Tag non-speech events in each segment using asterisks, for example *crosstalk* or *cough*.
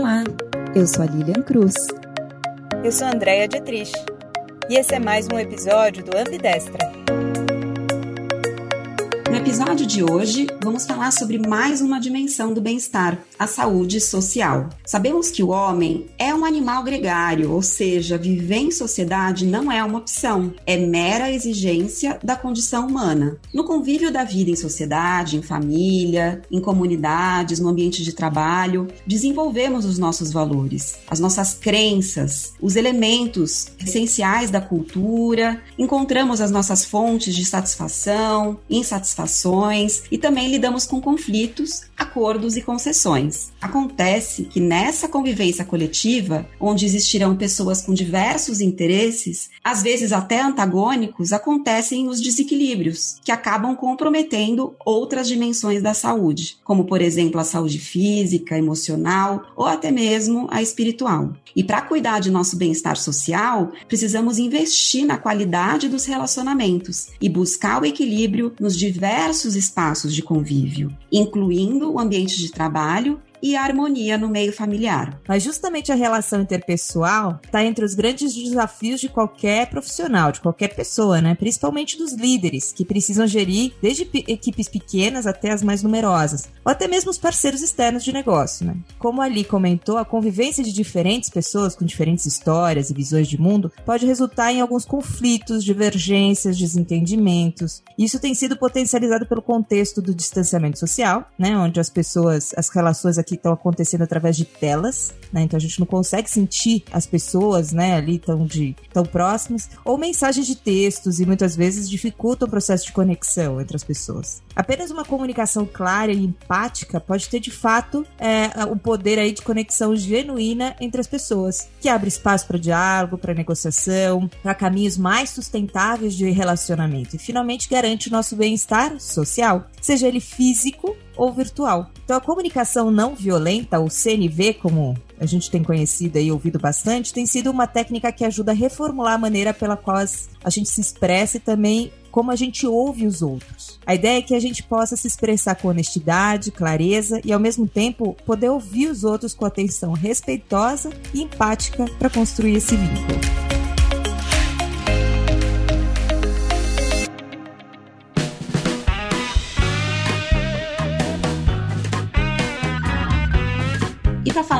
Olá, eu sou a Lilian Cruz. Eu sou a Andrea Dietrich. E esse é mais um episódio do Ambidestra. Episódio de hoje, vamos falar sobre mais uma dimensão do bem-estar, a saúde social. Sabemos que o homem é um animal gregário, ou seja, viver em sociedade não é uma opção, é mera exigência da condição humana. No convívio da vida em sociedade, em família, em comunidades, no ambiente de trabalho, desenvolvemos os nossos valores, as nossas crenças, os elementos essenciais da cultura, encontramos as nossas fontes de satisfação, insatisfação satisfações e também lidamos com conflitos, acordos e concessões. Acontece que nessa convivência coletiva, onde existirão pessoas com diversos interesses, às vezes até antagônicos, acontecem os desequilíbrios, que acabam comprometendo outras dimensões da saúde, como por exemplo a saúde física, emocional ou até mesmo a espiritual. E para cuidar de nosso bem-estar social, precisamos investir na qualidade dos relacionamentos e buscar o equilíbrio nos diversos diversos espaços de convívio, incluindo o ambiente de trabalho e harmonia no meio familiar. Mas justamente a relação interpessoal está entre os grandes desafios de qualquer profissional, de qualquer pessoa, né? Principalmente dos líderes, que precisam gerir desde equipes pequenas até as mais numerosas, ou até mesmo os parceiros externos de negócio, né? Como ali comentou, a convivência de diferentes pessoas com diferentes histórias e visões de mundo pode resultar em alguns conflitos, divergências, desentendimentos. Isso tem sido potencializado pelo contexto do distanciamento social, né? Onde as pessoas, as relações que estão acontecendo através de telas, né? Então a gente não consegue sentir as pessoas, né, ali tão de tão próximas, ou mensagens de textos e muitas vezes dificultam o processo de conexão entre as pessoas. Apenas uma comunicação clara e empática pode ter de fato é, o poder aí de conexão genuína entre as pessoas, que abre espaço para diálogo, para negociação, para caminhos mais sustentáveis de relacionamento e finalmente garante o nosso bem-estar social, seja ele físico ou virtual. Então, a comunicação não violenta, ou CNV, como a gente tem conhecido e ouvido bastante, tem sido uma técnica que ajuda a reformular a maneira pela qual a gente se expressa e também como a gente ouve os outros. A ideia é que a gente possa se expressar com honestidade, clareza e, ao mesmo tempo, poder ouvir os outros com atenção respeitosa e empática para construir esse vínculo.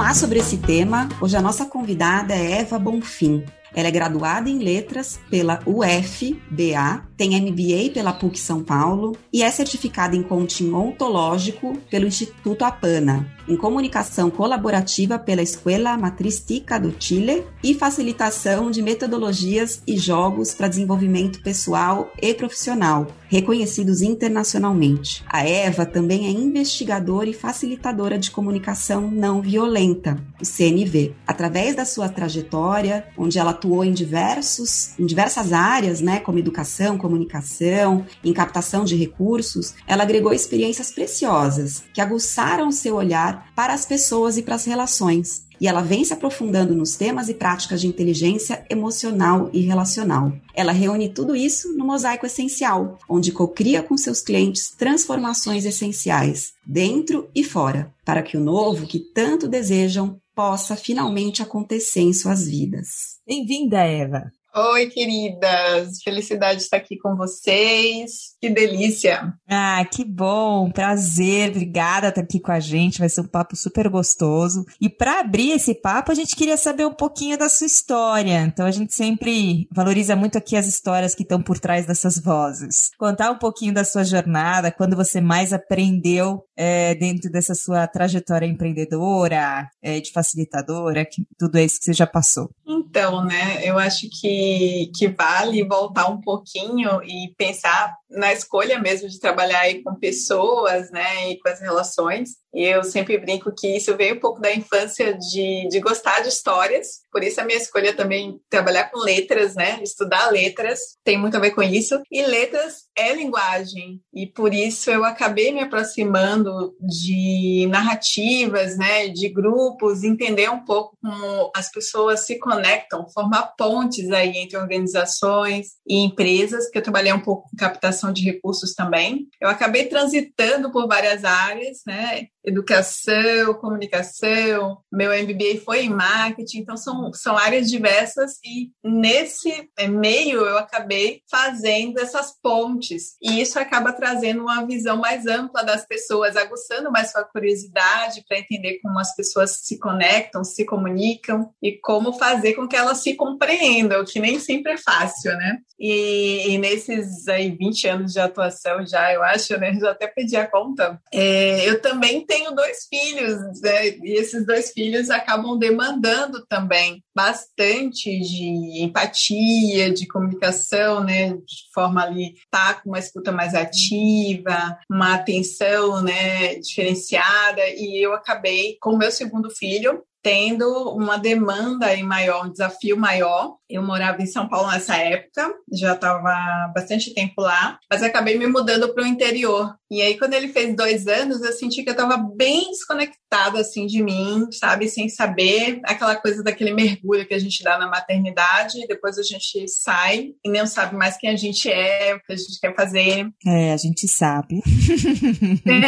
Falar sobre esse tema, hoje a nossa convidada é Eva Bonfim. Ela é graduada em letras pela UFBA, tem MBA pela PUC São Paulo e é certificada em coaching ontológico pelo Instituto Apana em comunicação colaborativa pela Escola Matrística do Chile e facilitação de metodologias e jogos para desenvolvimento pessoal e profissional, reconhecidos internacionalmente. A Eva também é investigadora e facilitadora de comunicação não violenta, o CNV. Através da sua trajetória, onde ela atuou em diversos, em diversas áreas, né, como educação, comunicação, em captação de recursos, ela agregou experiências preciosas que aguçaram seu olhar para as pessoas e para as relações. E ela vem se aprofundando nos temas e práticas de inteligência emocional e relacional. Ela reúne tudo isso no Mosaico Essencial, onde cocria com seus clientes transformações essenciais, dentro e fora, para que o novo que tanto desejam possa finalmente acontecer em suas vidas. Bem-vinda, Eva! Oi, queridas! Felicidade de estar aqui com vocês. Que delícia! Ah, que bom! Prazer, obrigada por estar aqui com a gente. Vai ser um papo super gostoso. E para abrir esse papo, a gente queria saber um pouquinho da sua história. Então a gente sempre valoriza muito aqui as histórias que estão por trás dessas vozes. Contar um pouquinho da sua jornada, quando você mais aprendeu é, dentro dessa sua trajetória empreendedora, é, de facilitadora, que, tudo isso que você já passou. Então, né, eu acho que, que vale voltar um pouquinho e pensar na escolha mesmo de trabalhar aí com pessoas, né, e com as relações. E eu sempre brinco que isso veio um pouco da infância de, de gostar de histórias, por isso a minha escolha também trabalhar com letras, né, estudar letras, tem muito a ver com isso. E letras é linguagem, e por isso eu acabei me aproximando de narrativas, né, de grupos, entender um pouco como as pessoas se conectam conectam, formar pontes aí entre organizações e empresas, porque eu trabalhei um pouco com captação de recursos também. Eu acabei transitando por várias áreas, né? Educação, comunicação, meu MBA foi em marketing, então são, são áreas diversas e nesse é, meio eu acabei fazendo essas pontes e isso acaba trazendo uma visão mais ampla das pessoas, aguçando mais sua curiosidade para entender como as pessoas se conectam, se comunicam e como fazer com que elas se compreendam, que nem sempre é fácil, né? E, e nesses aí 20 anos de atuação já, eu acho, né? Já até pedi a conta. É, eu também tenho dois filhos, né? E esses dois filhos acabam demandando também bastante de empatia, de comunicação, né? De forma ali, tá com uma escuta mais ativa, uma atenção, né? Diferenciada. E eu acabei, com o meu segundo filho, tendo uma demanda em maior, um desafio maior. Eu morava em São Paulo nessa época, já estava bastante tempo lá, mas acabei me mudando para o interior. E aí, quando ele fez dois anos, eu senti que eu estava bem desconectada assim de mim, sabe, sem saber aquela coisa daquele mergulho que a gente dá na maternidade, e depois a gente sai e não sabe mais quem a gente é, o que a gente quer fazer. É, a gente sabe. *laughs*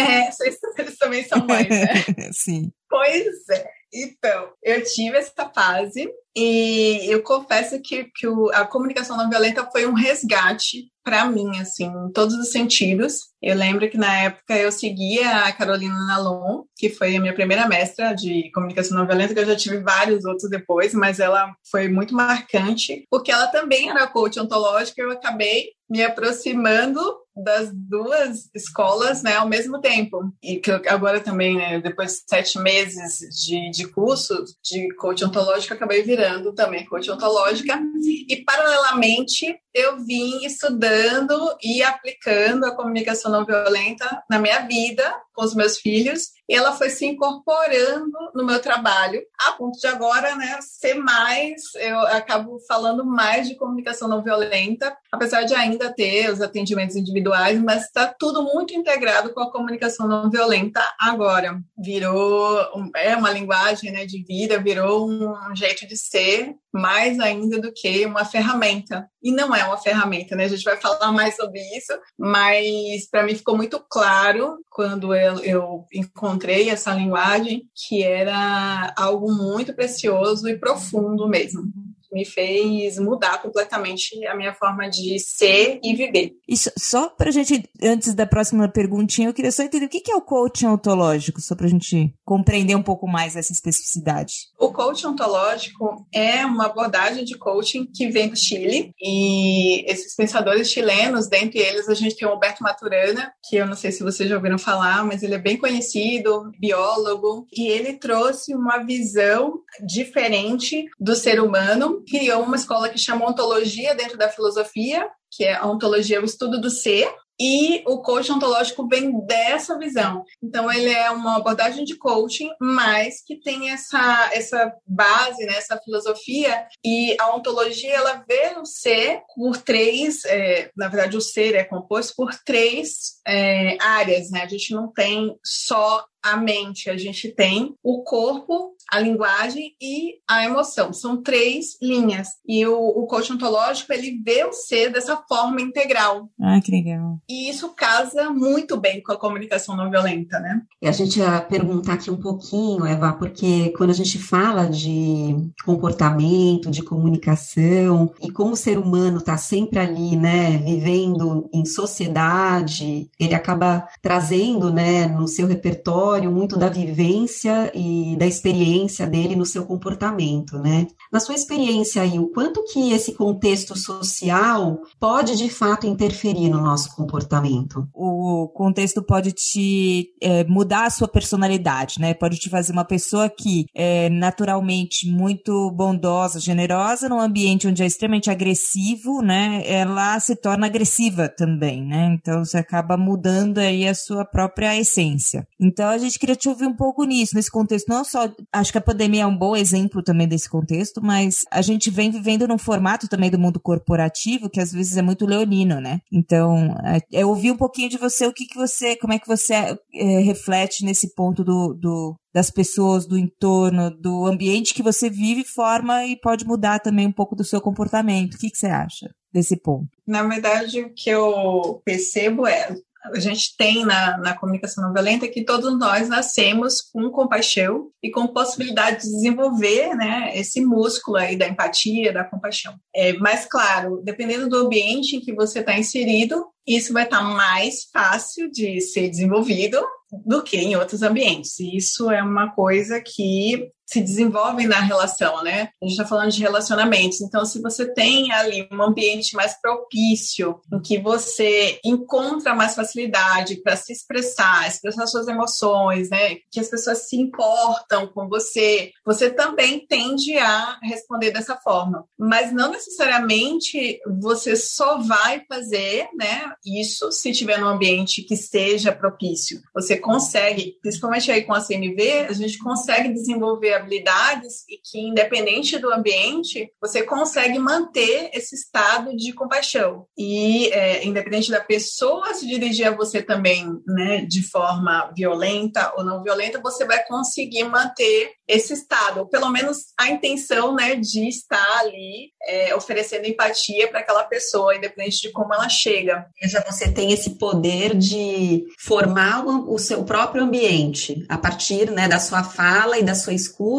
É, vocês, vocês também são mães, né? *laughs* Sim. Pois é. Então, eu tive essa fase e eu confesso que, que o, a comunicação não violenta foi um resgate para mim, assim, em todos os sentidos. Eu lembro que na época eu seguia a Carolina Nalon, que foi a minha primeira mestra de comunicação não violenta, que eu já tive vários outros depois, mas ela foi muito marcante, porque ela também era coach ontológica e eu acabei me aproximando das duas escolas né, ao mesmo tempo. E que agora também, né, depois de sete meses de, de curso de coach ontológico, acabei virando também coach ontológica. E, paralelamente, eu vim estudando e aplicando a comunicação não violenta na minha vida, com os meus filhos, e ela foi se incorporando no meu trabalho, a ponto de agora, né, ser mais, eu acabo falando mais de comunicação não violenta, apesar de ainda ter os atendimentos individuais, mas está tudo muito integrado com a comunicação não violenta agora. Virou, é uma linguagem, né, de vida, virou um jeito de ser, mais ainda do que uma ferramenta. E não é uma ferramenta, né? A gente vai falar mais sobre isso, mas para mim ficou muito claro quando eu, eu encontrei essa linguagem que era algo muito precioso e profundo mesmo me fez mudar completamente a minha forma de ser e viver. Isso, só pra gente, antes da próxima perguntinha, eu queria só entender o que é o coaching ontológico, só pra gente compreender um pouco mais essa especificidade. O coaching ontológico é uma abordagem de coaching que vem do Chile e esses pensadores chilenos, dentre eles a gente tem o Alberto Maturana, que eu não sei se vocês já ouviram falar, mas ele é bem conhecido, biólogo, e ele trouxe uma visão diferente do ser humano criou uma escola que chama Ontologia dentro da filosofia, que é a ontologia, o estudo do ser, e o coaching ontológico vem dessa visão. Então, ele é uma abordagem de coaching, mas que tem essa, essa base, né, essa filosofia. E a ontologia, ela vê o ser por três... É, na verdade, o ser é composto por três é, áreas, né? A gente não tem só a mente, a gente tem o corpo, a linguagem e a emoção. São três linhas. E o, o coach ontológico, ele vê o ser dessa forma integral. Ah, que legal. E isso casa muito bem com a comunicação não violenta, né? E a gente ia perguntar aqui um pouquinho, Eva, porque quando a gente fala de comportamento, de comunicação, e como o ser humano está sempre ali, né, vivendo em sociedade, ele acaba trazendo, né, no seu repertório muito da vivência e da experiência dele no seu comportamento, né? Na sua experiência aí, o quanto que esse contexto social pode de fato interferir no nosso comportamento? O contexto pode te é, mudar a sua personalidade, né? Pode te fazer uma pessoa que é naturalmente muito bondosa, generosa, num ambiente onde é extremamente agressivo, né? Ela se torna agressiva também, né? Então você acaba mudando aí a sua própria essência. Então a gente queria te ouvir um pouco nisso, nesse contexto. Não só, acho que a pandemia é um bom exemplo também desse contexto, mas a gente vem vivendo num formato também do mundo corporativo que às vezes é muito leonino, né? Então, é, eu ouvi um pouquinho de você, o que que você, como é que você é, reflete nesse ponto do, do das pessoas, do entorno, do ambiente que você vive, forma e pode mudar também um pouco do seu comportamento. O que, que você acha desse ponto? Na verdade, o que eu percebo é a gente tem na, na comunicação não violenta que todos nós nascemos com compaixão e com possibilidade de desenvolver né, esse músculo aí da empatia, da compaixão. É, mas, claro, dependendo do ambiente em que você está inserido, isso vai estar tá mais fácil de ser desenvolvido do que em outros ambientes. E isso é uma coisa que se desenvolve na relação, né? A gente está falando de relacionamentos. Então, se você tem ali um ambiente mais propício, em que você encontra mais facilidade para se expressar, expressar suas emoções, né? Que as pessoas se importam com você, você também tende a responder dessa forma. Mas não necessariamente você só vai fazer, né? Isso se tiver num ambiente que seja propício. Você consegue, principalmente aí com a CNV, a gente consegue desenvolver habilidades e que, independente do ambiente, você consegue manter esse estado de compaixão. E, é, independente da pessoa se dirigir a você também, né, de forma violenta ou não violenta, você vai conseguir manter esse estado, ou pelo menos a intenção, né, de estar ali é, oferecendo empatia para aquela pessoa, independente de como ela chega. Veja, você tem esse poder de formar o seu próprio ambiente a partir, né, da sua fala e da sua escuta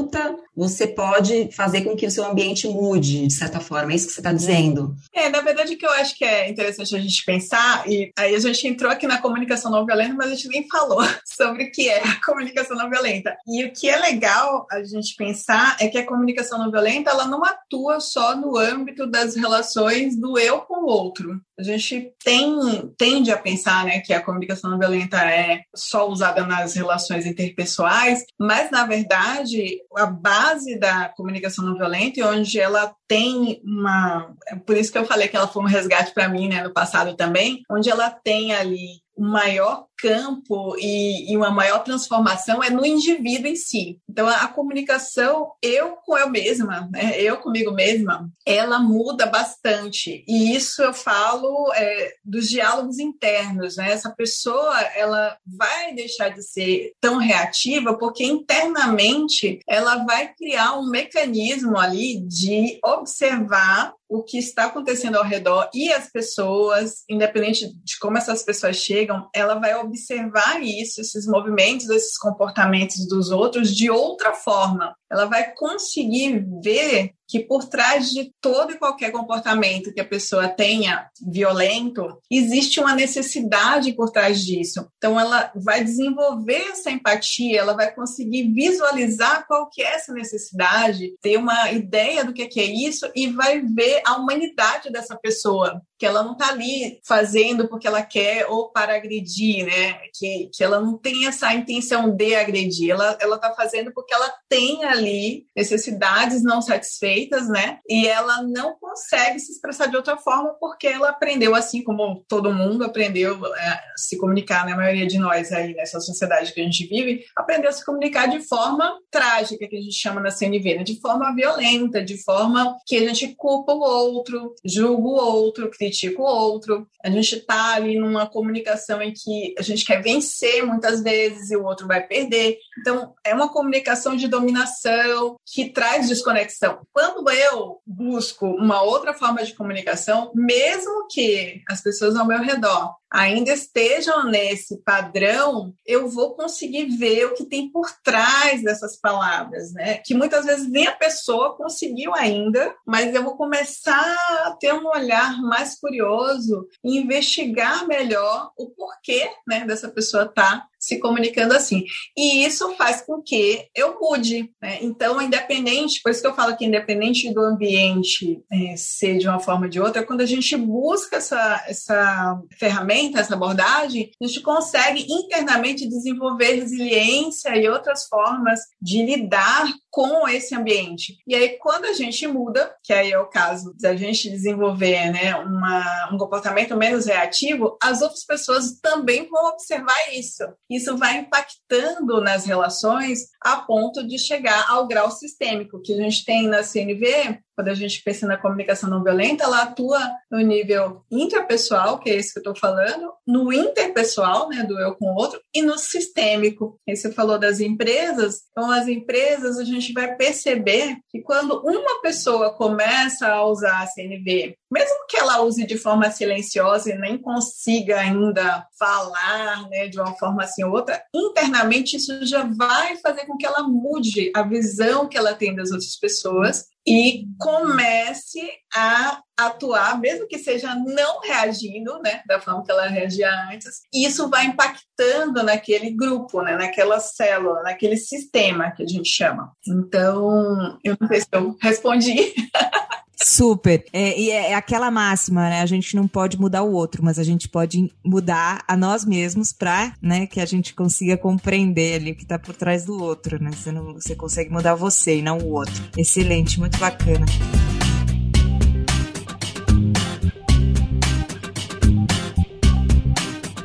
você pode fazer com que o seu ambiente mude, de certa forma. É isso que você está dizendo? É, na verdade, o que eu acho que é interessante a gente pensar, e aí a gente entrou aqui na comunicação não violenta, mas a gente nem falou *laughs* sobre o que é a comunicação não violenta. E o que é legal a gente pensar é que a comunicação não violenta, ela não atua só no âmbito das relações do eu com o outro. A gente tem, tende a pensar né, que a comunicação não violenta é só usada nas relações interpessoais, mas, na verdade, a base da comunicação não violenta, e onde ela tem uma. É por isso que eu falei que ela foi um resgate para mim né, no passado também, onde ela tem ali um maior campo e, e, uma maior transformação é no indivíduo em si. Então, a, a comunicação, eu com eu mesma, né, eu comigo mesma, ela muda bastante. E isso eu falo é, dos diálogos internos. Né? Essa pessoa, ela vai deixar de ser tão reativa porque internamente ela vai criar um mecanismo ali de observar o que está acontecendo ao redor e as pessoas, independente de como essas pessoas chegam, ela vai observar isso, esses movimentos, esses comportamentos dos outros de outra forma. Ela vai conseguir ver que por trás de todo e qualquer comportamento que a pessoa tenha violento, existe uma necessidade por trás disso. Então ela vai desenvolver essa empatia, ela vai conseguir visualizar qual que é essa necessidade, ter uma ideia do que é isso e vai ver a humanidade dessa pessoa que ela não está ali fazendo porque ela quer ou para agredir, né? Que, que ela não tem essa intenção de agredir, ela está fazendo porque ela tem ali necessidades não satisfeitas, né? E ela não consegue se expressar de outra forma porque ela aprendeu, assim como todo mundo aprendeu é, a se comunicar, né? A maioria de nós aí nessa sociedade que a gente vive, aprendeu a se comunicar de forma trágica, que a gente chama na CNV, né? de forma violenta, de forma que a gente culpa o outro, julga o outro, critica o outro. A gente está ali numa comunicação em que a gente quer vencer muitas vezes e o outro vai perder. Então, é uma comunicação de dominação que traz desconexão. Quando eu busco uma outra forma de comunicação, mesmo que as pessoas ao meu redor ainda estejam nesse padrão, eu vou conseguir ver o que tem por trás dessas palavras, né? Que muitas vezes nem a pessoa conseguiu ainda, mas eu vou começar a ter um olhar mais curioso e investigar melhor o porquê, né, dessa pessoa tá se comunicando assim. E isso faz com que eu mude. Né? Então, independente, por isso que eu falo que independente do ambiente é, ser de uma forma ou de outra, quando a gente busca essa, essa ferramenta, essa abordagem, a gente consegue internamente desenvolver resiliência e outras formas de lidar com esse ambiente. E aí, quando a gente muda, que aí é o caso da gente desenvolver né, uma, um comportamento menos reativo, as outras pessoas também vão observar isso. Isso vai impactando nas relações a ponto de chegar ao grau sistêmico que a gente tem na CNV, quando a gente pensa na comunicação não violenta, ela atua no nível intrapessoal, que é esse que eu estou falando, no interpessoal, né, do eu com o outro, e no sistêmico. Você falou das empresas, então as empresas a gente vai perceber que quando uma pessoa começa a usar a CNV, mesmo que ela use de forma silenciosa e nem consiga ainda falar né, de uma forma assim ou outra, internamente isso já vai fazer com que ela mude a visão que ela tem das outras pessoas e comece a atuar, mesmo que seja não reagindo, né, da forma que ela reagia antes, isso vai impactando naquele grupo, né, naquela célula, naquele sistema que a gente chama. Então, eu não sei se eu respondi. *laughs* Super. É, e é aquela máxima, né? A gente não pode mudar o outro, mas a gente pode mudar a nós mesmos para, né, que a gente consiga compreender ali o que tá por trás do outro, né? Você, não, você consegue mudar você e não o outro. Excelente, muito bacana.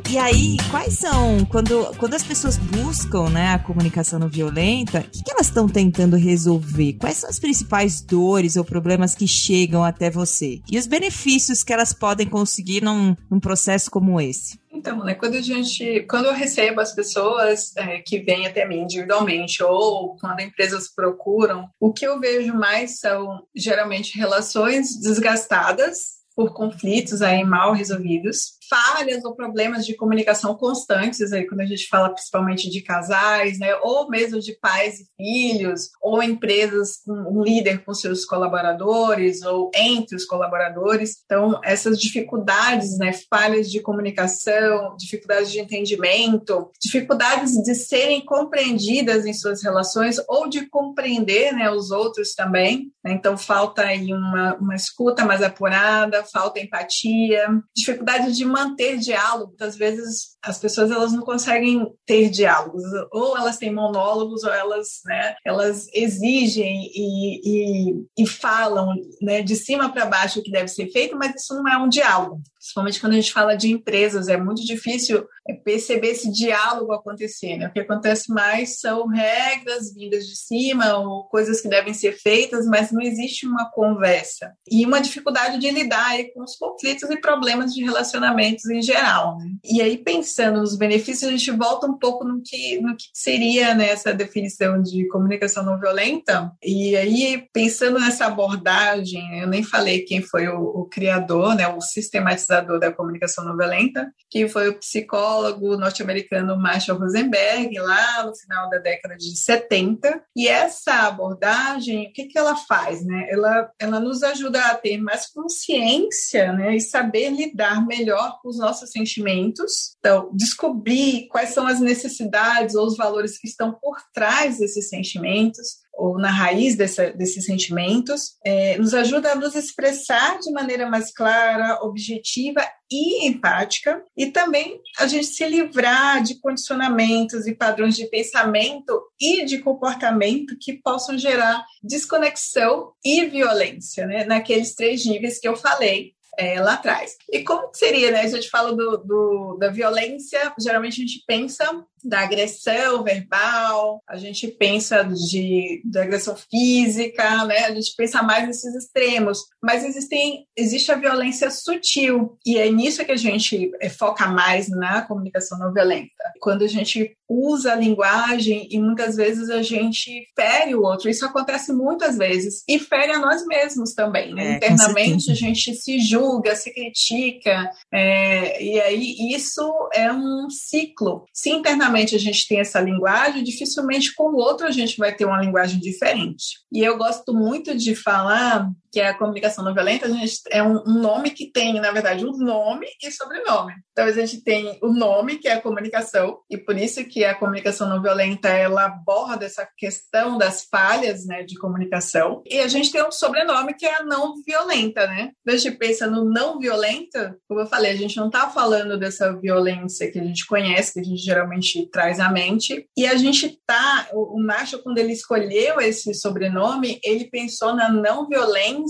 E aí, quais são, quando, quando as pessoas buscam né, a comunicação não violenta, o que, que elas estão tentando resolver? Quais são as principais dores ou problemas que chegam até você? E os benefícios que elas podem conseguir num, num processo como esse? Então, né, quando a gente, quando eu recebo as pessoas é, que vêm até mim individualmente ou quando empresas procuram, o que eu vejo mais são geralmente relações desgastadas por conflitos aí mal resolvidos, falhas ou problemas de comunicação constantes aí quando a gente fala principalmente de casais, né, ou mesmo de pais e filhos, ou empresas com um líder com seus colaboradores ou entre os colaboradores. Então, essas dificuldades, né, falhas de comunicação, dificuldades de entendimento, dificuldades de serem compreendidas em suas relações ou de compreender, né, os outros também. Né? Então, falta aí uma, uma escuta mais apurada, falta empatia, dificuldade de manter diálogo. Muitas vezes as pessoas elas não conseguem ter diálogos, ou elas têm monólogos, ou elas, né, elas exigem e, e, e falam né, de cima para baixo o que deve ser feito, mas isso não é um diálogo. Principalmente quando a gente fala de empresas, é muito difícil perceber esse diálogo acontecer. Né? O que acontece mais são regras vindas de cima ou coisas que devem ser feitas, mas não existe uma conversa. E uma dificuldade de lidar com os conflitos e problemas de relacionamentos em geral. Né? E aí, pensando nos benefícios, a gente volta um pouco no que, no que seria né, essa definição de comunicação não violenta. E aí, pensando nessa abordagem, eu nem falei quem foi o, o criador, né, o sistematizador da comunicação não violenta, que foi o psicólogo norte-americano Marshall Rosenberg, lá no final da década de 70. E essa abordagem, o que, que ela faz? Né? Ela, ela nos ajuda a ter mais consciência né, e saber lidar melhor com os nossos sentimentos. Então, descobrir quais são as necessidades ou os valores que estão por trás desses sentimentos ou na raiz dessa, desses sentimentos, é, nos ajuda a nos expressar de maneira mais clara, objetiva e empática, e também a gente se livrar de condicionamentos e padrões de pensamento e de comportamento que possam gerar desconexão e violência, né? naqueles três níveis que eu falei é, lá atrás. E como seria, né? A gente fala do, do, da violência, geralmente a gente pensa da agressão verbal, a gente pensa de, de agressão física, né? A gente pensa mais nesses extremos, mas existem, existe a violência sutil e é nisso que a gente é, foca mais na comunicação não violenta. Quando a gente usa a linguagem e muitas vezes a gente fere o outro, isso acontece muitas vezes e fere a nós mesmos também, né? É, Internamente a gente se julga, se critica é, e aí isso é um ciclo. Se internamente a gente tem essa linguagem, dificilmente com o outro a gente vai ter uma linguagem diferente. E eu gosto muito de falar que é a comunicação não violenta, a gente é um, nome que tem, na verdade, um nome e sobrenome. Então a gente tem o nome, que é a comunicação, e por isso que a comunicação não violenta ela aborda essa questão das falhas, né, de comunicação. E a gente tem um sobrenome que é a não violenta, né? Quando a gente pensa no não violenta, como eu falei, a gente não está falando dessa violência que a gente conhece, que a gente geralmente traz à mente, e a gente tá, o, o quando ele escolheu esse sobrenome, ele pensou na não violência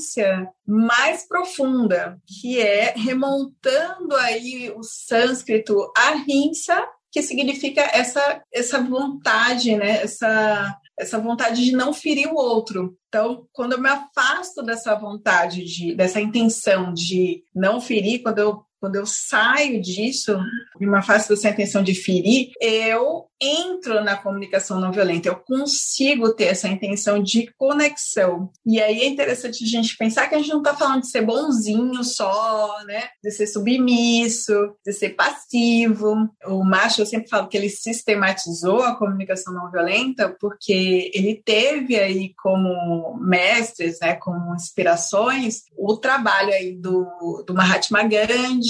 mais profunda, que é remontando aí o sânscrito ahimsa, que significa essa, essa vontade, né? essa, essa vontade de não ferir o outro. Então, quando eu me afasto dessa vontade, de, dessa intenção de não ferir, quando eu quando eu saio disso, de uma fase dessa intenção de ferir, eu entro na comunicação não violenta, eu consigo ter essa intenção de conexão. E aí é interessante a gente pensar que a gente não está falando de ser bonzinho só, né? De ser submisso, de ser passivo. O macho, eu sempre falo que ele sistematizou a comunicação não violenta porque ele teve aí como mestres, né, como inspirações, o trabalho aí do, do Mahatma Gandhi,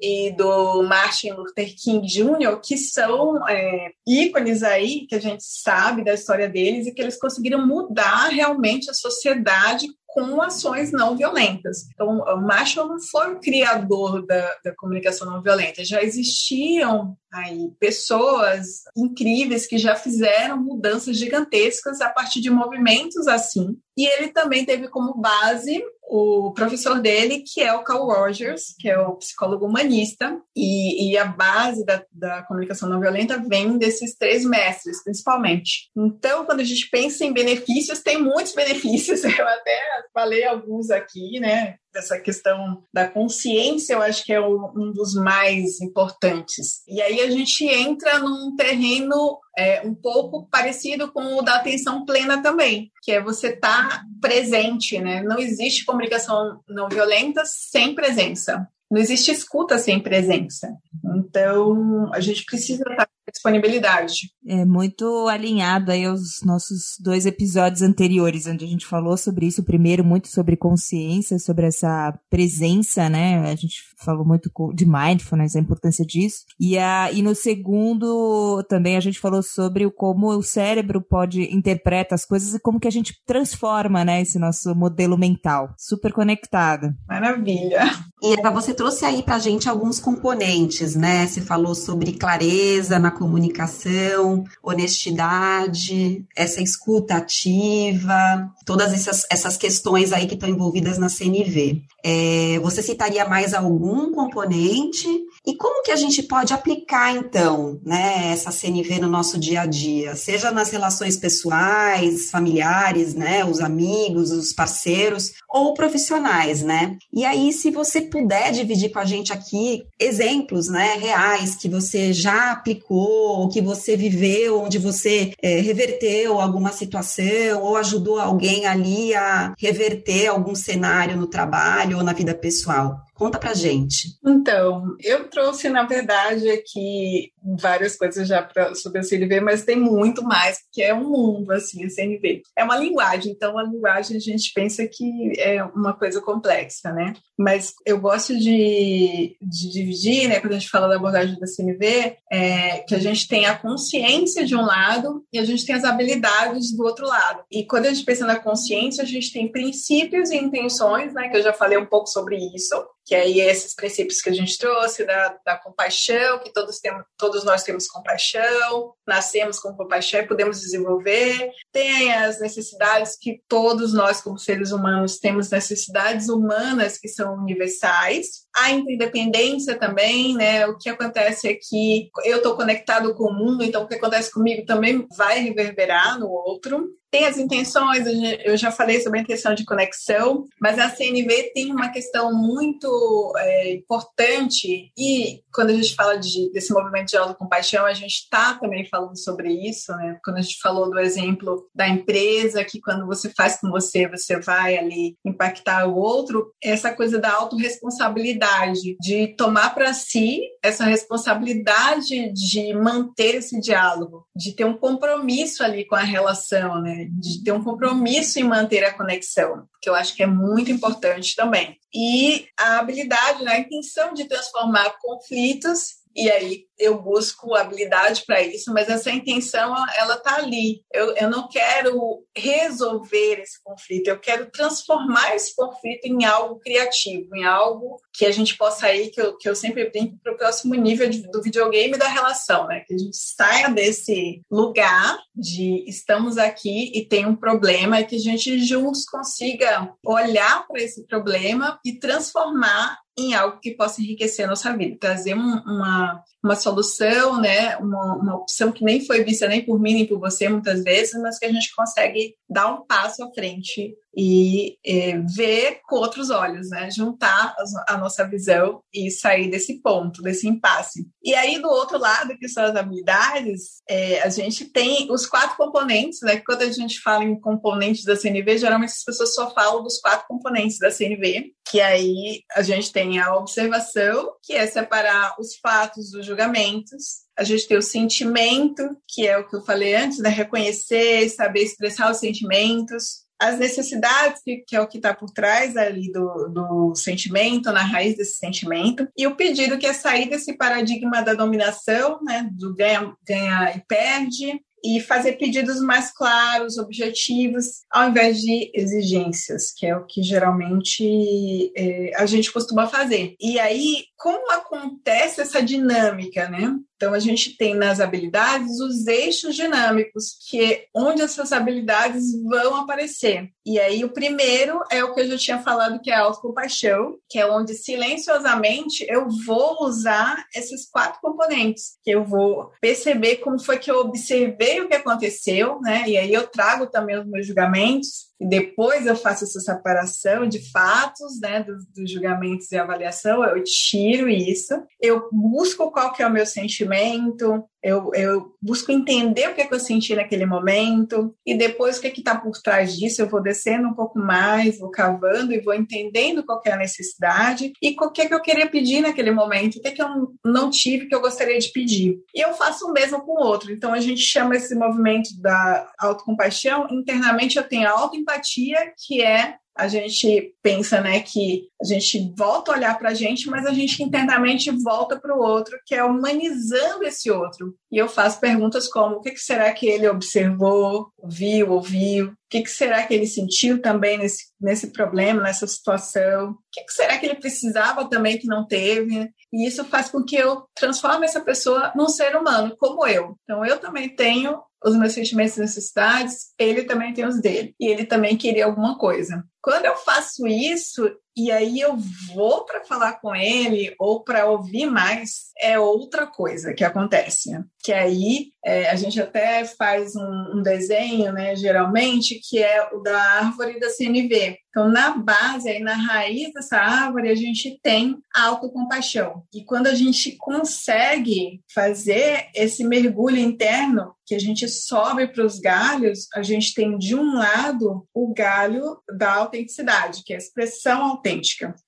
e do Martin Luther King Jr., que são é, ícones aí que a gente sabe da história deles e que eles conseguiram mudar realmente a sociedade com ações não violentas. Então, o Marshall não foi o criador da, da comunicação não violenta, já existiam aí pessoas incríveis que já fizeram mudanças gigantescas a partir de movimentos assim. E ele também teve como base o professor dele, que é o Carl Rogers, que é o psicólogo humanista, e, e a base da, da, comunicação não violenta vem desses três mestres, principalmente. Então, quando a gente pensa em benefícios, tem muitos benefícios, *laughs* eu até falei alguns aqui, né? essa questão da consciência, eu acho que é um dos mais importantes. E aí a gente entra num terreno é, um pouco parecido com o da atenção plena também, que é você estar tá presente, né? Não existe comunicação não violenta sem presença. Não existe escuta sem presença. Então, a gente precisa estar disponibilidade. É muito alinhado aí aos nossos dois episódios anteriores, onde a gente falou sobre isso. O primeiro, muito sobre consciência, sobre essa presença, né? A gente falou muito de mindfulness, a importância disso. E, a, e no segundo, também a gente falou sobre como o cérebro pode interpreta as coisas e como que a gente transforma, né, esse nosso modelo mental. Super conectado. Maravilha. E Eva, você trouxe aí pra gente alguns componentes, né? Você falou sobre clareza na comunicação, honestidade, essa escuta ativa, todas essas, essas questões aí que estão envolvidas na CNV. É, você citaria mais algum componente? E como que a gente pode aplicar, então, né, essa CNV no nosso dia a dia? Seja nas relações pessoais, familiares, né, os amigos, os parceiros, ou profissionais, né? E aí, se você puder dividir com a gente aqui exemplos, né, reais que você já aplicou, ou que você viveu, onde você é, reverteu alguma situação, ou ajudou alguém ali a reverter algum cenário no trabalho, ou na vida pessoal? Conta pra gente. Então, eu trouxe, na verdade, aqui várias coisas já pra, sobre a CNV, mas tem muito mais, que é um mundo, assim, a CNV. É uma linguagem, então a linguagem a gente pensa que é uma coisa complexa, né? Mas eu gosto de, de dividir, né, quando a gente fala da abordagem da CNV, é, que a gente tem a consciência de um lado e a gente tem as habilidades do outro lado. E quando a gente pensa na consciência, a gente tem princípios e intenções, né, que eu já falei um pouco sobre isso, que aí é esses princípios que a gente trouxe da, da compaixão, que todos, temos, todos nós temos compaixão, nascemos com compaixão e podemos desenvolver. Tem as necessidades que todos nós, como seres humanos, temos necessidades humanas que são universais. A interdependência também, né? O que acontece é que eu estou conectado com o mundo, então o que acontece comigo também vai reverberar no outro tem as intenções, eu já falei sobre a intenção de conexão, mas a CNV tem uma questão muito é, importante e quando a gente fala de, desse movimento de autocompaixão, a gente está também falando sobre isso, né? Quando a gente falou do exemplo da empresa, que quando você faz com você, você vai ali impactar o outro, essa coisa da autorresponsabilidade, de tomar para si essa responsabilidade de manter esse diálogo, de ter um compromisso ali com a relação, né? De ter um compromisso em manter a conexão, que eu acho que é muito importante também. E a habilidade, né? a intenção de transformar conflitos e aí eu busco habilidade para isso, mas essa intenção ela tá ali. Eu, eu não quero resolver esse conflito, eu quero transformar esse conflito em algo criativo, em algo que a gente possa ir, que eu, que eu sempre brinco para o próximo nível de, do videogame da relação, né? Que a gente saia desse lugar de estamos aqui e tem um problema e que a gente juntos consiga olhar para esse problema e transformar em algo que possa enriquecer a nossa vida, trazer um, uma, uma solução, né? Uma, uma opção que nem foi vista nem por mim nem por você muitas vezes, mas que a gente consegue dar um passo à frente e é, ver com outros olhos, né? Juntar a nossa visão e sair desse ponto, desse impasse. E aí, do outro lado, que são as habilidades, é, a gente tem os quatro componentes, né? Quando a gente fala em componentes da CNV, geralmente as pessoas só falam dos quatro componentes da CNV, que aí a gente tem a observação, que é separar os fatos dos julgamentos, a gente tem o sentimento, que é o que eu falei antes, né? Reconhecer, saber expressar os sentimentos as necessidades, que, é o que está por trás ali do, do sentimento, na raiz desse sentimento, e o pedido que é sair desse paradigma da dominação, né, do ganha, ganha e perde, e fazer pedidos mais claros, objetivos, ao invés de exigências, que é o que geralmente é, a gente costuma fazer. E aí, como acontece essa dinâmica, né? Então, a gente tem nas habilidades os eixos dinâmicos, que é onde essas habilidades vão aparecer. E aí, o primeiro é o que eu já tinha falado, que é a autocompaixão, que é onde silenciosamente eu vou usar esses quatro componentes, que eu vou perceber como foi que eu observei o que aconteceu, né? E aí eu trago também os meus julgamentos, e depois eu faço essa separação de fatos, né, dos, dos, julgamentos e avaliação, eu tiro isso, eu busco qual que é o meu sentimento, eu, eu busco entender o que, é que eu senti naquele momento, e depois o que é está por trás disso, eu vou descendo um pouco mais, vou cavando e vou entendendo qual é a necessidade e o que é que eu queria pedir naquele momento, o que é que eu não tive que eu gostaria de pedir. E eu faço o mesmo com o outro. Então a gente chama esse movimento da autocompaixão, internamente eu tenho a autoempatia, que é a gente pensa, né, que a gente volta a olhar para a gente, mas a gente internamente volta para o outro, que é humanizando esse outro. E eu faço perguntas como: o que, será que ele observou, viu, ouviu? O que, será que ele sentiu também nesse, nesse problema, nessa situação? O que, que será que ele precisava também que não teve? E isso faz com que eu transforme essa pessoa num ser humano, como eu. Então, eu também tenho os meus sentimentos e necessidades, ele também tem os dele. E ele também queria alguma coisa. Quando eu faço isso, e aí eu vou para falar com ele ou para ouvir mais, é outra coisa que acontece. Que aí é, a gente até faz um, um, desenho, né, geralmente, que é o da árvore da CNV. Então, na base, aí na raiz dessa árvore, a gente tem autocompaixão. E quando a gente consegue fazer esse mergulho interno, que a gente sobe para os galhos, a gente tem de um lado o galho da autenticidade, que é a expressão autêntica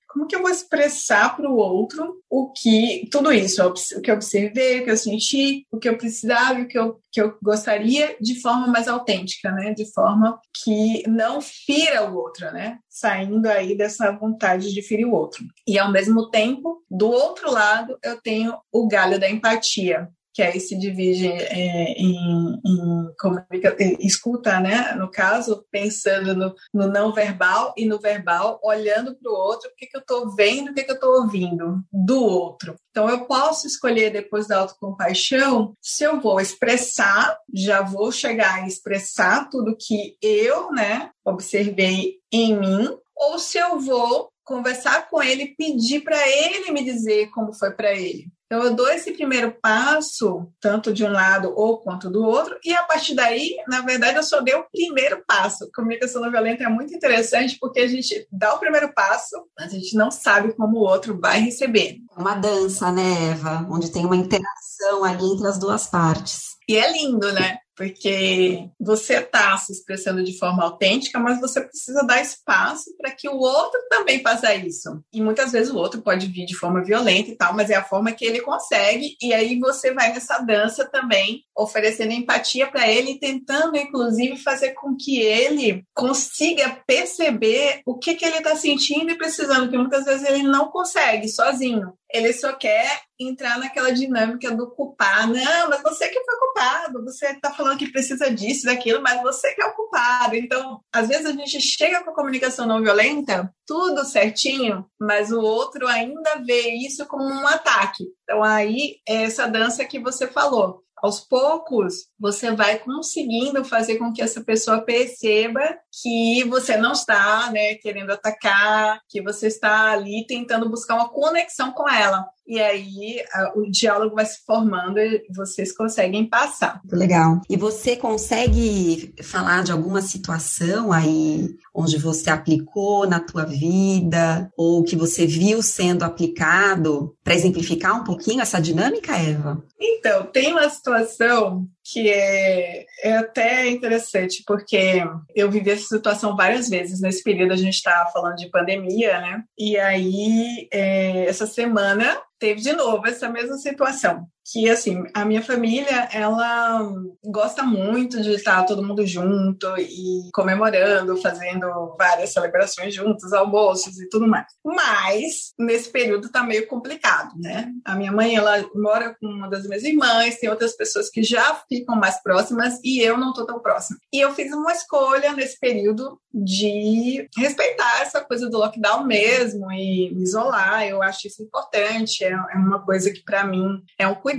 como que eu vou expressar para o outro o que tudo isso, o que eu observei, o que eu senti, o que eu precisava, o que eu, que eu gostaria de forma mais autêntica, né? De forma que não fira o outro, né? Saindo aí dessa vontade de ferir o outro. E ao mesmo tempo, do outro lado, eu tenho o galho da empatia, que aí se divide é, em, em comunica, escuta, né? No caso, pensando no, no, não verbal e no verbal, olhando para o outro, o que, que eu estou vendo, o que, que eu estou ouvindo do outro. Então, eu posso escolher depois da autocompaixão se eu vou expressar, já vou chegar a expressar tudo que eu, né, observei em mim, ou se eu vou conversar com ele, pedir para ele me dizer como foi para ele. Então, eu dou esse primeiro passo, tanto de um lado ou quanto do outro, e a partir daí, na verdade, eu só dei o primeiro passo. Comunicação não violenta é muito interessante porque a gente dá o primeiro passo, mas a gente não sabe como o outro vai receber. Uma dança, né, Eva? Onde tem uma interação ali entre as duas partes. E é lindo, né? Porque você está se expressando de forma autêntica, mas você precisa dar espaço para que o outro também faça isso. E muitas vezes o outro pode vir de forma violenta e tal, mas é a forma que ele consegue, e aí você vai nessa dança também, oferecendo empatia para ele, tentando inclusive fazer com que ele consiga perceber o que, que ele está sentindo e precisando, que muitas vezes ele não consegue sozinho. Ele só quer entrar naquela dinâmica do culpar. Não, mas você que foi culpado, você está falando que precisa disso, daquilo, mas você que é o culpado. Então, às vezes a gente chega com a comunicação não violenta, tudo certinho, mas o outro ainda vê isso como um ataque. Então, aí é essa dança que você falou aos poucos, você vai conseguindo fazer com que essa pessoa perceba que você não está né, querendo atacar, que você está ali tentando buscar uma conexão com ela. E aí o diálogo vai se formando e vocês conseguem passar. Legal. E você consegue falar de alguma situação aí onde você aplicou na tua vida ou que você viu sendo aplicado para exemplificar um pouquinho essa dinâmica, Eva? Então, tem uma situação que é, é até interessante, porque eu vivi essa situação várias vezes. Nesse período a gente estava falando de pandemia, né? E aí, é, essa semana, teve de novo essa mesma situação que assim a minha família ela gosta muito de estar todo mundo junto e comemorando fazendo várias celebrações juntos almoços e tudo mais. Mas nesse período tá meio complicado né? A minha mãe ela mora com uma das minhas irmãs tem outras pessoas que já ficam mais próximas e eu não tô tão próxima. E eu fiz uma escolha nesse período de respeitar essa coisa do lockdown mesmo e me isolar. Eu acho isso importante é, é uma coisa que para mim é um cuidado.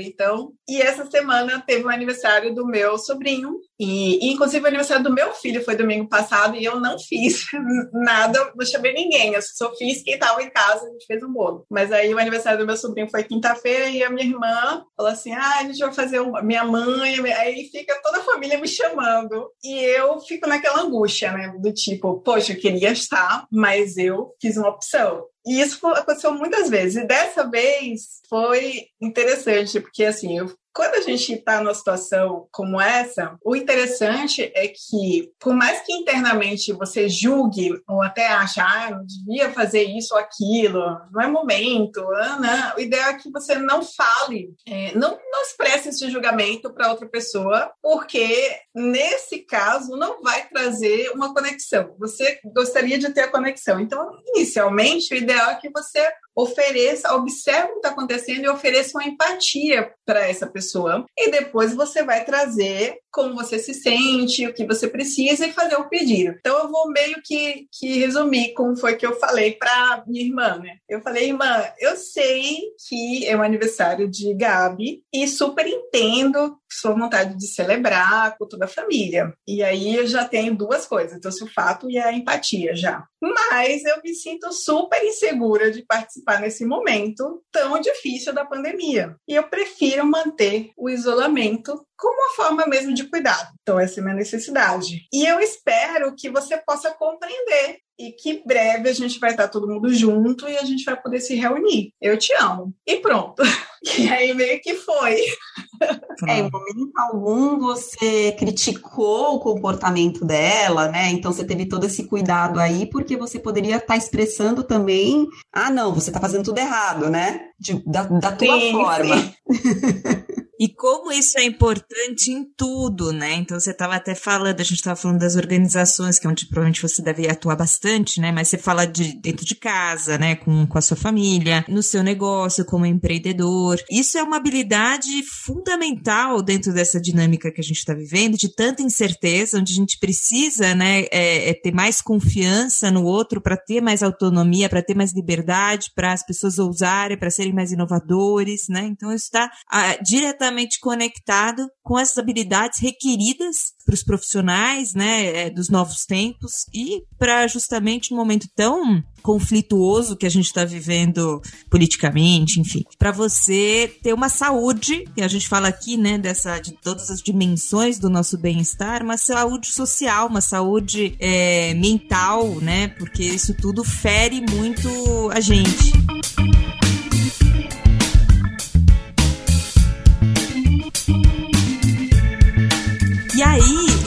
Então, e essa semana teve o aniversário do meu sobrinho e, inclusive o aniversário do meu filho foi domingo passado e eu não fiz *laughs* nada, não chamei ninguém, eu só fiz quem estava em casa, a gente fez um bolo. Mas aí o aniversário do meu sobrinho foi quinta-feira e a minha irmã falou assim: "Ah, a gente vai fazer uma minha mãe", aí fica toda a família me chamando e eu fico naquela angústia, né, do tipo, poxa, eu queria estar, mas eu fiz uma opção. E isso aconteceu muitas vezes. E dessa vez foi interessante, porque assim, eu quando a gente está numa situação como essa, o interessante é que, por mais que internamente você julgue ou até ache, ah, não devia fazer isso ou aquilo, não é momento, ah, não, o ideal é que você não fale, é, não, não expresse esse julgamento para outra pessoa, porque nesse caso não vai trazer uma conexão. Você gostaria de ter a conexão. Então, inicialmente, o ideal é que você ofereça, observe o que está acontecendo e ofereça uma empatia para essa pessoa. E depois você vai trazer como você se sente, o que você precisa e fazer o pedido. Então eu vou meio que, que resumir como foi que eu falei para minha irmã, né? Eu falei, irmã, eu sei que é o aniversário de Gabi e super entendo sua vontade de celebrar com toda a família. E aí eu já tenho duas coisas, então o fato e a empatia já. Mas eu me sinto super insegura de participar nesse momento tão difícil da pandemia. E eu prefiro manter o isolamento como uma forma mesmo de cuidado. Então, essa é a minha necessidade. E eu espero que você possa compreender e que breve a gente vai estar todo mundo junto e a gente vai poder se reunir. Eu te amo. E pronto. *laughs* E aí meio que foi. É, em momento algum você criticou o comportamento dela, né? Então você teve todo esse cuidado aí, porque você poderia estar expressando também, ah, não, você está fazendo tudo errado, né? De, da, da tua sim, forma. Sim. *laughs* E como isso é importante em tudo, né? Então você estava até falando, a gente estava falando das organizações, que é onde provavelmente você deve atuar bastante, né? Mas você fala de dentro de casa, né? Com, com a sua família, no seu negócio, como empreendedor. Isso é uma habilidade fundamental dentro dessa dinâmica que a gente está vivendo, de tanta incerteza, onde a gente precisa, né? É, é ter mais confiança no outro para ter mais autonomia, para ter mais liberdade, para as pessoas ousarem, para serem mais inovadores, né? Então isso está ah, diretamente diretamente conectado com essas habilidades requeridas para os profissionais, né, é, dos novos tempos e para justamente um momento tão conflituoso que a gente está vivendo politicamente, enfim, para você ter uma saúde, que a gente fala aqui, né, dessa de todas as dimensões do nosso bem-estar, uma saúde social, uma saúde é, mental, né, porque isso tudo fere muito a gente.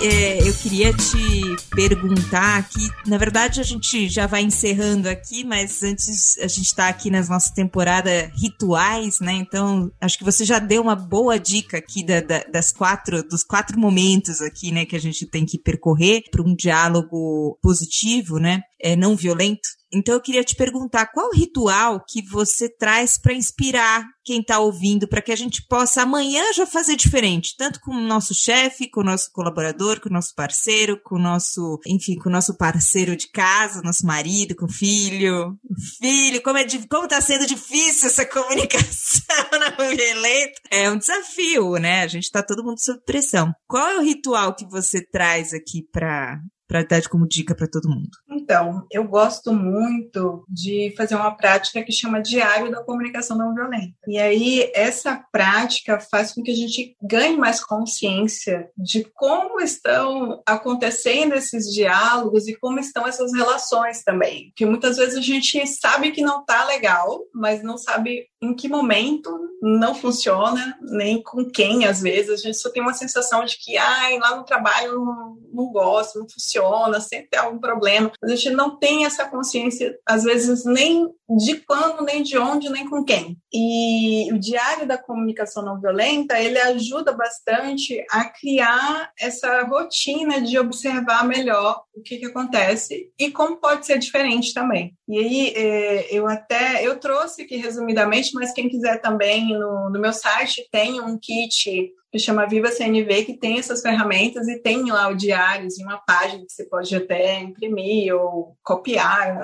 É, eu queria te perguntar aqui. Na verdade, a gente já vai encerrando aqui, mas antes a gente está aqui nas nossas temporadas rituais, né? Então, acho que você já deu uma boa dica aqui da, da, das quatro, dos quatro momentos aqui, né, que a gente tem que percorrer para um diálogo positivo, né? É, não violento. Então eu queria te perguntar qual ritual que você traz para inspirar quem está ouvindo, para que a gente possa amanhã já fazer diferente, tanto com o nosso chefe, com o nosso colaborador, com o nosso parceiro, com o nosso, enfim, com o nosso parceiro de casa, nosso marido, com o filho, filho, como é como está sendo difícil essa *laughs* comunicação na violenta. É um desafio, né? A gente está todo mundo sob pressão. Qual é o ritual que você traz aqui para para dar como dica para todo mundo? Então, eu gosto muito de fazer uma prática que chama Diário da Comunicação Não Violenta. E aí, essa prática faz com que a gente ganhe mais consciência de como estão acontecendo esses diálogos e como estão essas relações também. Porque muitas vezes a gente sabe que não está legal, mas não sabe em que momento não funciona, nem com quem, às vezes. A gente só tem uma sensação de que, ai, lá no trabalho não, não gosto, não funciona, sempre tem algum problema. A gente não tem essa consciência, às vezes, nem de quando, nem de onde, nem com quem. E o Diário da Comunicação Não Violenta, ele ajuda bastante a criar essa rotina de observar melhor o que, que acontece e como pode ser diferente também. E aí, é, eu até, eu trouxe aqui resumidamente, mas quem quiser também, no, no meu site tem um kit que chama Viva CNV, que tem essas ferramentas e tem lá o diários e uma página que você pode até imprimir ou copiar.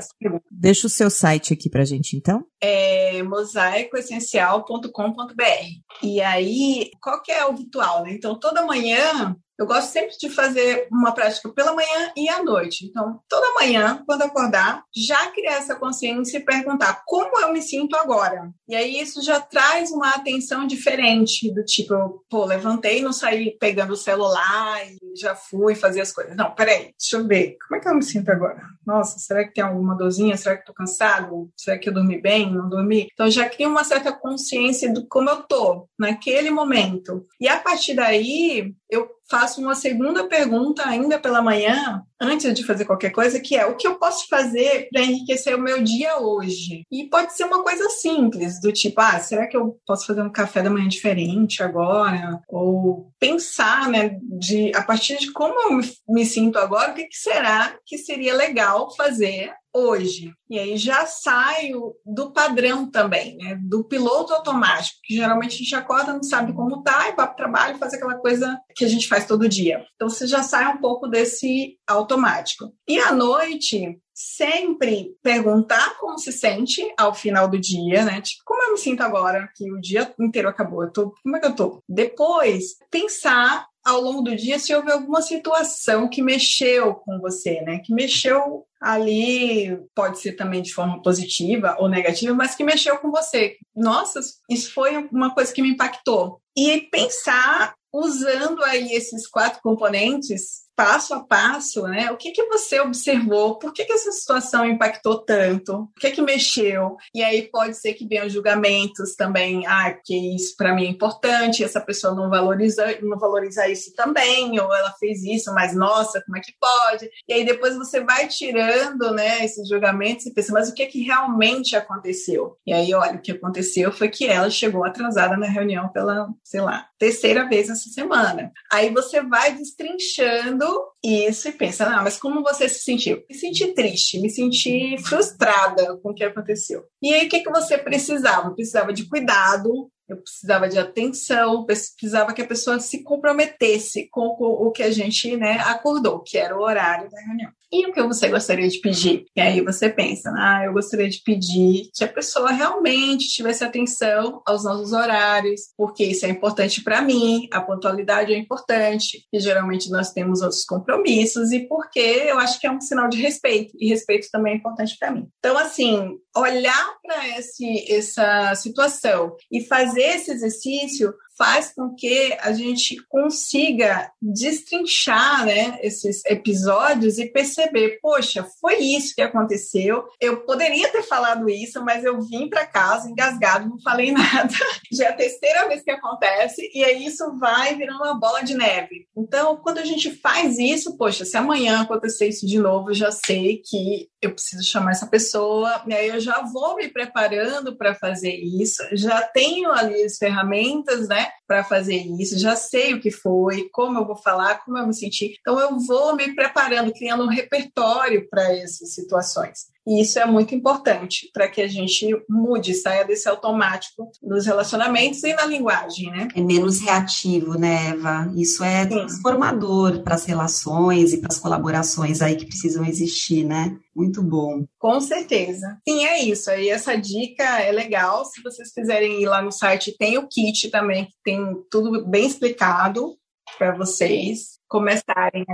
Deixa o seu site aqui pra gente, então. É mosaicoessencial.com.br. E aí, qual que é o ritual, né? Então, toda manhã eu gosto sempre de fazer uma prática pela manhã e à noite. Então, toda manhã, quando acordar, já criar essa consciência e perguntar como eu me sinto agora. E aí isso já traz uma atenção diferente, do tipo, pô, levantei, não saí pegando o celular e já fui fazer as coisas. Não, peraí, deixa eu ver, como é que eu me sinto agora? Nossa, será que tem alguma dorzinha? Será que tô cansado? Será que eu dormi bem? Não dormi? Então já cria uma certa consciência do como eu tô naquele momento. E a partir daí, eu faço uma segunda pergunta ainda pela manhã, antes de fazer qualquer coisa, que é o que eu posso fazer para enriquecer o meu dia hoje? E pode ser uma coisa simples, do tipo, ah, será que eu posso fazer um café da manhã diferente agora? Ou pensar, né, de a partir de como eu me, sinto agora, o que, que será que seria legal fazer hoje. E aí já saio do padrão também, né? Do piloto automático, que geralmente a gente acorda, não sabe como tá, e vai para o trabalho faz aquela coisa que a gente faz todo dia. Então você já sai um pouco desse automático. E à noite, sempre perguntar como se sente ao final do dia, né? Tipo, como eu me sinto agora que o dia inteiro acabou? Eu tô, como é que eu tô? Depois, pensar ao longo do dia se houve alguma situação que mexeu com você, né? Que mexeu ali, pode ser também de forma positiva ou negativa, mas que mexeu com você. Nossa, isso foi uma coisa que me impactou. E pensar usando aí esses quatro componentes passo a passo, né? O que que você observou? Por que que essa situação impactou tanto? O que que mexeu? E aí pode ser que venham julgamentos também, ah, porque isso para mim é importante, essa pessoa não valoriza, não valoriza isso também, ou ela fez isso, mas nossa, como é que pode? E aí depois você vai tirando, né, esses julgamentos e pensa, mas o que que realmente aconteceu? E aí, olha, o que aconteceu foi que ela chegou atrasada na reunião pela, sei lá, terceira vez essa semana. Aí você vai destrinchando isso e pensa, não, mas como você se sentiu? Me senti triste, me senti frustrada com o que aconteceu. E aí, o que, que você precisava? Precisava de cuidado, eu precisava de atenção, precisava que a pessoa se comprometesse com o que a gente né, acordou, que era o horário da reunião. E o que você gostaria de pedir? E aí você pensa, ah, eu gostaria de pedir que a pessoa realmente tivesse atenção aos nossos horários, porque isso é importante para mim, a pontualidade é importante, e geralmente nós temos outros compromissos, e porque eu acho que é um sinal de respeito, e respeito também é importante para mim. Então, assim, olhar para essa situação e fazer esse exercício faz com que a gente consiga destrinchar né, esses episódios e perceber, poxa, foi isso que aconteceu. Eu poderia ter falado isso, mas eu vim para casa engasgado, não falei *laughs* nada. Já é a terceira vez que acontece e aí isso vai virando uma bola de neve. Então, quando a gente faz isso, poxa, se amanhã acontecer isso de novo, eu já sei que eu preciso chamar essa pessoa, e aí eu já vou me preparando para fazer isso, já tenho ali as ferramentas, né, para fazer isso, já sei o que foi, como eu vou falar, como eu me senti. Então eu vou me preparando, criando um repertório para essas situações. E isso é muito importante para que a gente mude, saia desse automático nos relacionamentos e na linguagem, né? É menos reativo, né, Eva? Isso é Sim. transformador para as relações e para as colaborações aí que precisam existir, né? Muito bom. Com certeza. Sim, é isso. Aí essa dica é legal. Se vocês quiserem ir lá no site, tem o kit também, que tem tudo bem explicado para vocês começarem.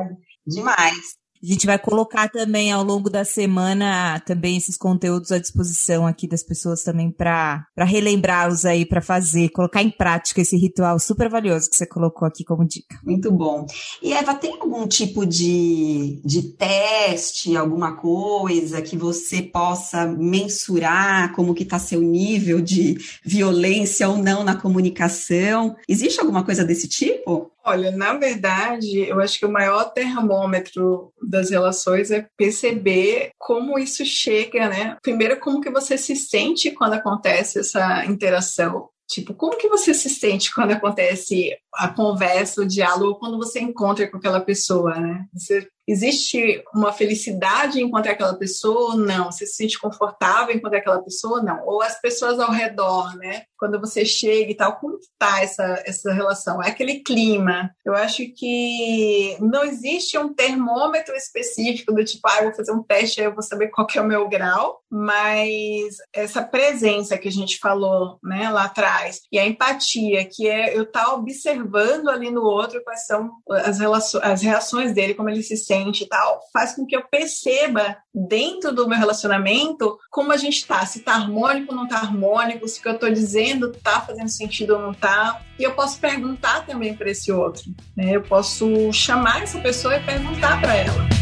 Demais. A gente vai colocar também ao longo da semana também esses conteúdos à disposição aqui das pessoas também para relembrá-los aí para fazer, colocar em prática esse ritual super valioso que você colocou aqui como dica. Muito bom. E Eva, tem algum tipo de, de teste, alguma coisa que você possa mensurar como que está seu nível de violência ou não na comunicação? Existe alguma coisa desse tipo? Olha, na verdade, eu acho que o maior termômetro das relações é perceber como isso chega, né? Primeiro, como que você se sente quando acontece essa interação. Tipo, como que você se sente quando acontece a conversa, o diálogo, quando você encontra com aquela pessoa, né? Você Existe uma felicidade em encontrar aquela pessoa ou não? Você se sente confortável em encontrar aquela pessoa ou não? Ou as pessoas ao redor, né? Quando você chega e tal, como está essa, essa relação? É aquele clima. Eu acho que não existe um termômetro específico do tipo, ah, eu vou fazer um teste, aí eu vou saber qual é o meu grau, mas essa presença que a gente falou né, lá atrás e a empatia, que é eu estar tá observando ali no outro quais são as, relações, as reações dele, como ele se sente e tal, faz com que eu perceba dentro do meu relacionamento como a gente tá, se tá harmônico ou não tá harmônico, se o que eu tô dizendo tá fazendo sentido ou não tá. E eu posso perguntar também para esse outro, né? Eu posso chamar essa pessoa e perguntar para ela.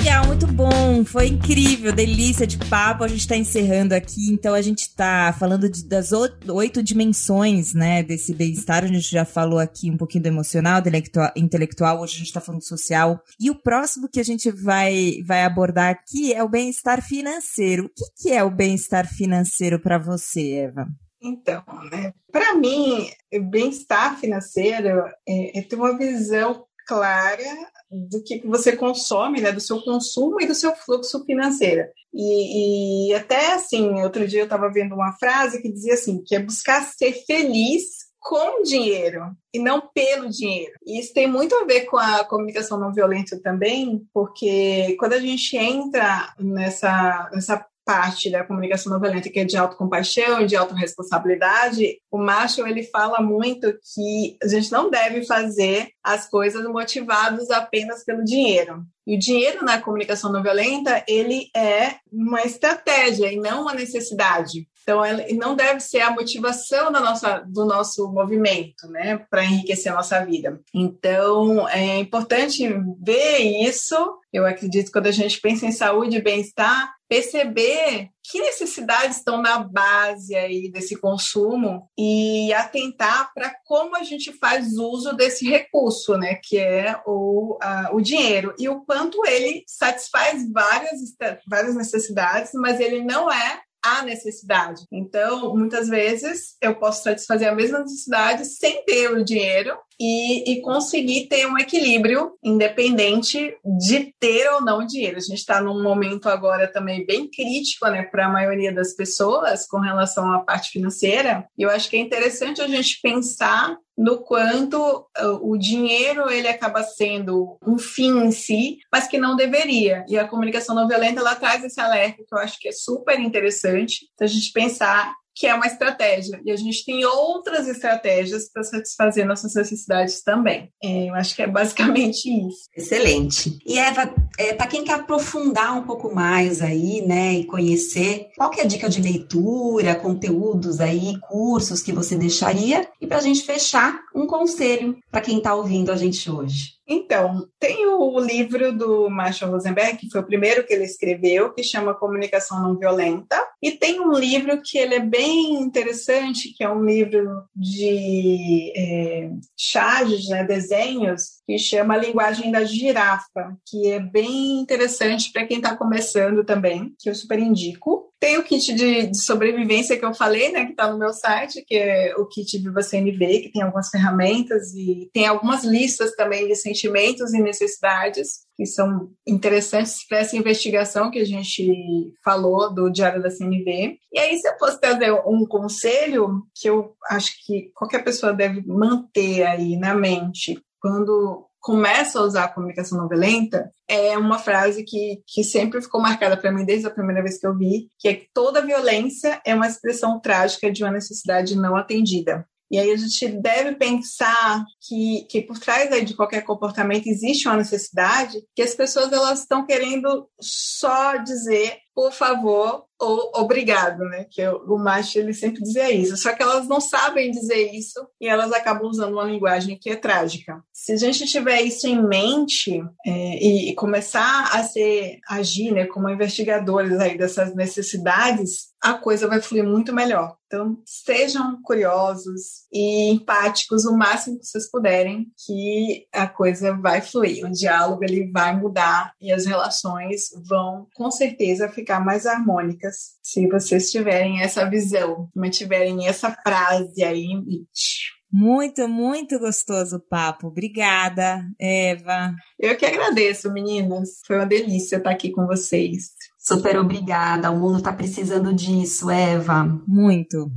Legal, muito bom. Foi incrível, delícia de papo. A gente está encerrando aqui. Então, a gente está falando de, das oito dimensões né, desse bem-estar. A gente já falou aqui um pouquinho do emocional, do intelectual. Hoje a gente está falando do social. E o próximo que a gente vai, vai abordar aqui é o bem-estar financeiro. O que, que é o bem-estar financeiro para você, Eva? Então, né, para mim, bem-estar financeiro é, é ter uma visão clara do que você consome, né, do seu consumo e do seu fluxo financeiro. E, e até assim, outro dia eu estava vendo uma frase que dizia assim, que é buscar ser feliz com dinheiro e não pelo dinheiro. E isso tem muito a ver com a comunicação não violenta também, porque quando a gente entra nessa, nessa parte da comunicação não violenta, que é de autocompaixão, de autorresponsabilidade, o Marshall ele fala muito que a gente não deve fazer as coisas motivados apenas pelo dinheiro. E o dinheiro na comunicação não violenta, ele é uma estratégia e não uma necessidade. Então, ele não deve ser a motivação da nossa, do nosso movimento, né, para enriquecer a nossa vida. Então, é importante ver isso. Eu acredito que quando a gente pensa em saúde e bem-estar, perceber que necessidades estão na base aí desse consumo e atentar para como a gente faz uso desse recurso, né, que é o, uh, o dinheiro e o quanto ele satisfaz várias, várias necessidades, mas ele não é a necessidade. Então, muitas vezes eu posso satisfazer a mesma necessidade sem ter o dinheiro e, e conseguir ter um equilíbrio independente de ter ou não dinheiro. A gente está num momento agora também bem crítico, né, para a maioria das pessoas com relação à parte financeira. E eu acho que é interessante a gente pensar no quanto uh, o dinheiro ele acaba sendo um fim em si, mas que não deveria. E a comunicação não violenta ela traz esse alerta que eu acho que é super interessante, a gente pensar que é uma estratégia. E a gente tem outras estratégias para satisfazer nossas necessidades também. É, eu acho que é basicamente isso. Excelente. E Eva, é, para quem quer aprofundar um pouco mais aí, né, e conhecer, qual que é a dica de leitura, conteúdos aí, cursos que você deixaria? E para a gente fechar, um conselho para quem está ouvindo a gente hoje. Então, tem o livro do Marshall Rosenberg, que foi o primeiro que ele escreveu, que chama Comunicação Não Violenta, e tem um livro que ele é bem interessante, que é um livro de é, charges, né, desenhos, que chama Linguagem da Girafa, que é bem interessante para quem está começando também, que eu super indico. Tem o kit de, de, sobrevivência que eu falei, né, que está no meu site, que é o kit Viva CNV, que tem algumas ferramentas e tem algumas listas também de sentimentos e necessidades que são interessantes para essa investigação que a gente falou do Diário da CNV. E aí, se eu fosse trazer um conselho que eu acho que qualquer pessoa deve manter aí na mente quando começa a usar a comunicação não violenta, é uma frase que, que sempre ficou marcada para mim desde a primeira vez que eu vi, que é que toda violência é uma expressão trágica de uma necessidade não atendida. E aí a gente deve pensar que, que por trás aí de qualquer comportamento existe uma necessidade que as pessoas elas estão querendo só dizer por favor ou obrigado, né? Que o macho ele sempre dizia isso. Só que elas não sabem dizer isso e elas acabam usando uma linguagem que é trágica. Se a gente tiver isso em mente é, e, começar a ser agir, né, como investigadores aí dessas necessidades, a coisa vai fluir muito melhor. Então, sejam curiosos e empáticos o máximo que vocês puderem, que a coisa vai fluir. O diálogo ele vai mudar e as relações vão, com certeza, ficar mais harmônicas se vocês tiverem essa visão, mantiverem essa frase aí em mente. Muito, muito gostoso o papo. Obrigada, Eva. Eu que agradeço, meninas. Foi uma delícia estar aqui com vocês. Super obrigada. O mundo está precisando disso, Eva. Muito.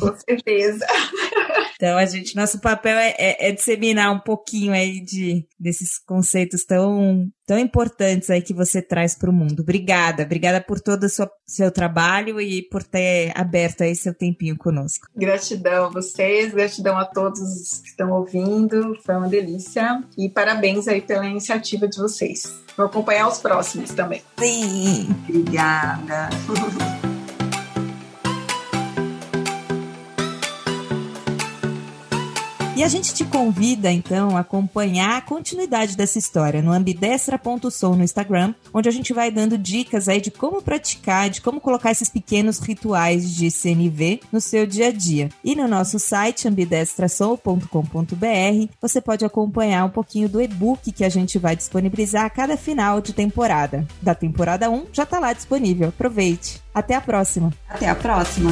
Com certeza. *laughs* Então, a gente, nosso papel é, é, é, disseminar um pouquinho aí de, desses conceitos tão, tão importantes aí que você traz para o mundo. Obrigada, obrigada por todo o seu, seu trabalho e por ter aberto aí seu tempinho conosco. Gratidão a vocês, gratidão a todos que estão ouvindo, foi uma delícia e parabéns aí pela iniciativa de vocês. Vou acompanhar os próximos também. Sim, obrigada. *laughs* E a gente te convida, então, a acompanhar a continuidade dessa história no ambidestra.som no Instagram, onde a gente vai dando dicas aí de como praticar, de como colocar esses pequenos rituais de CNV no seu dia a dia. E no nosso site ambidestrasoul.com.br você pode acompanhar um pouquinho do e-book que a gente vai disponibilizar a cada final de temporada. Da temporada 1 já está lá disponível. Aproveite. Até a próxima. Até a próxima.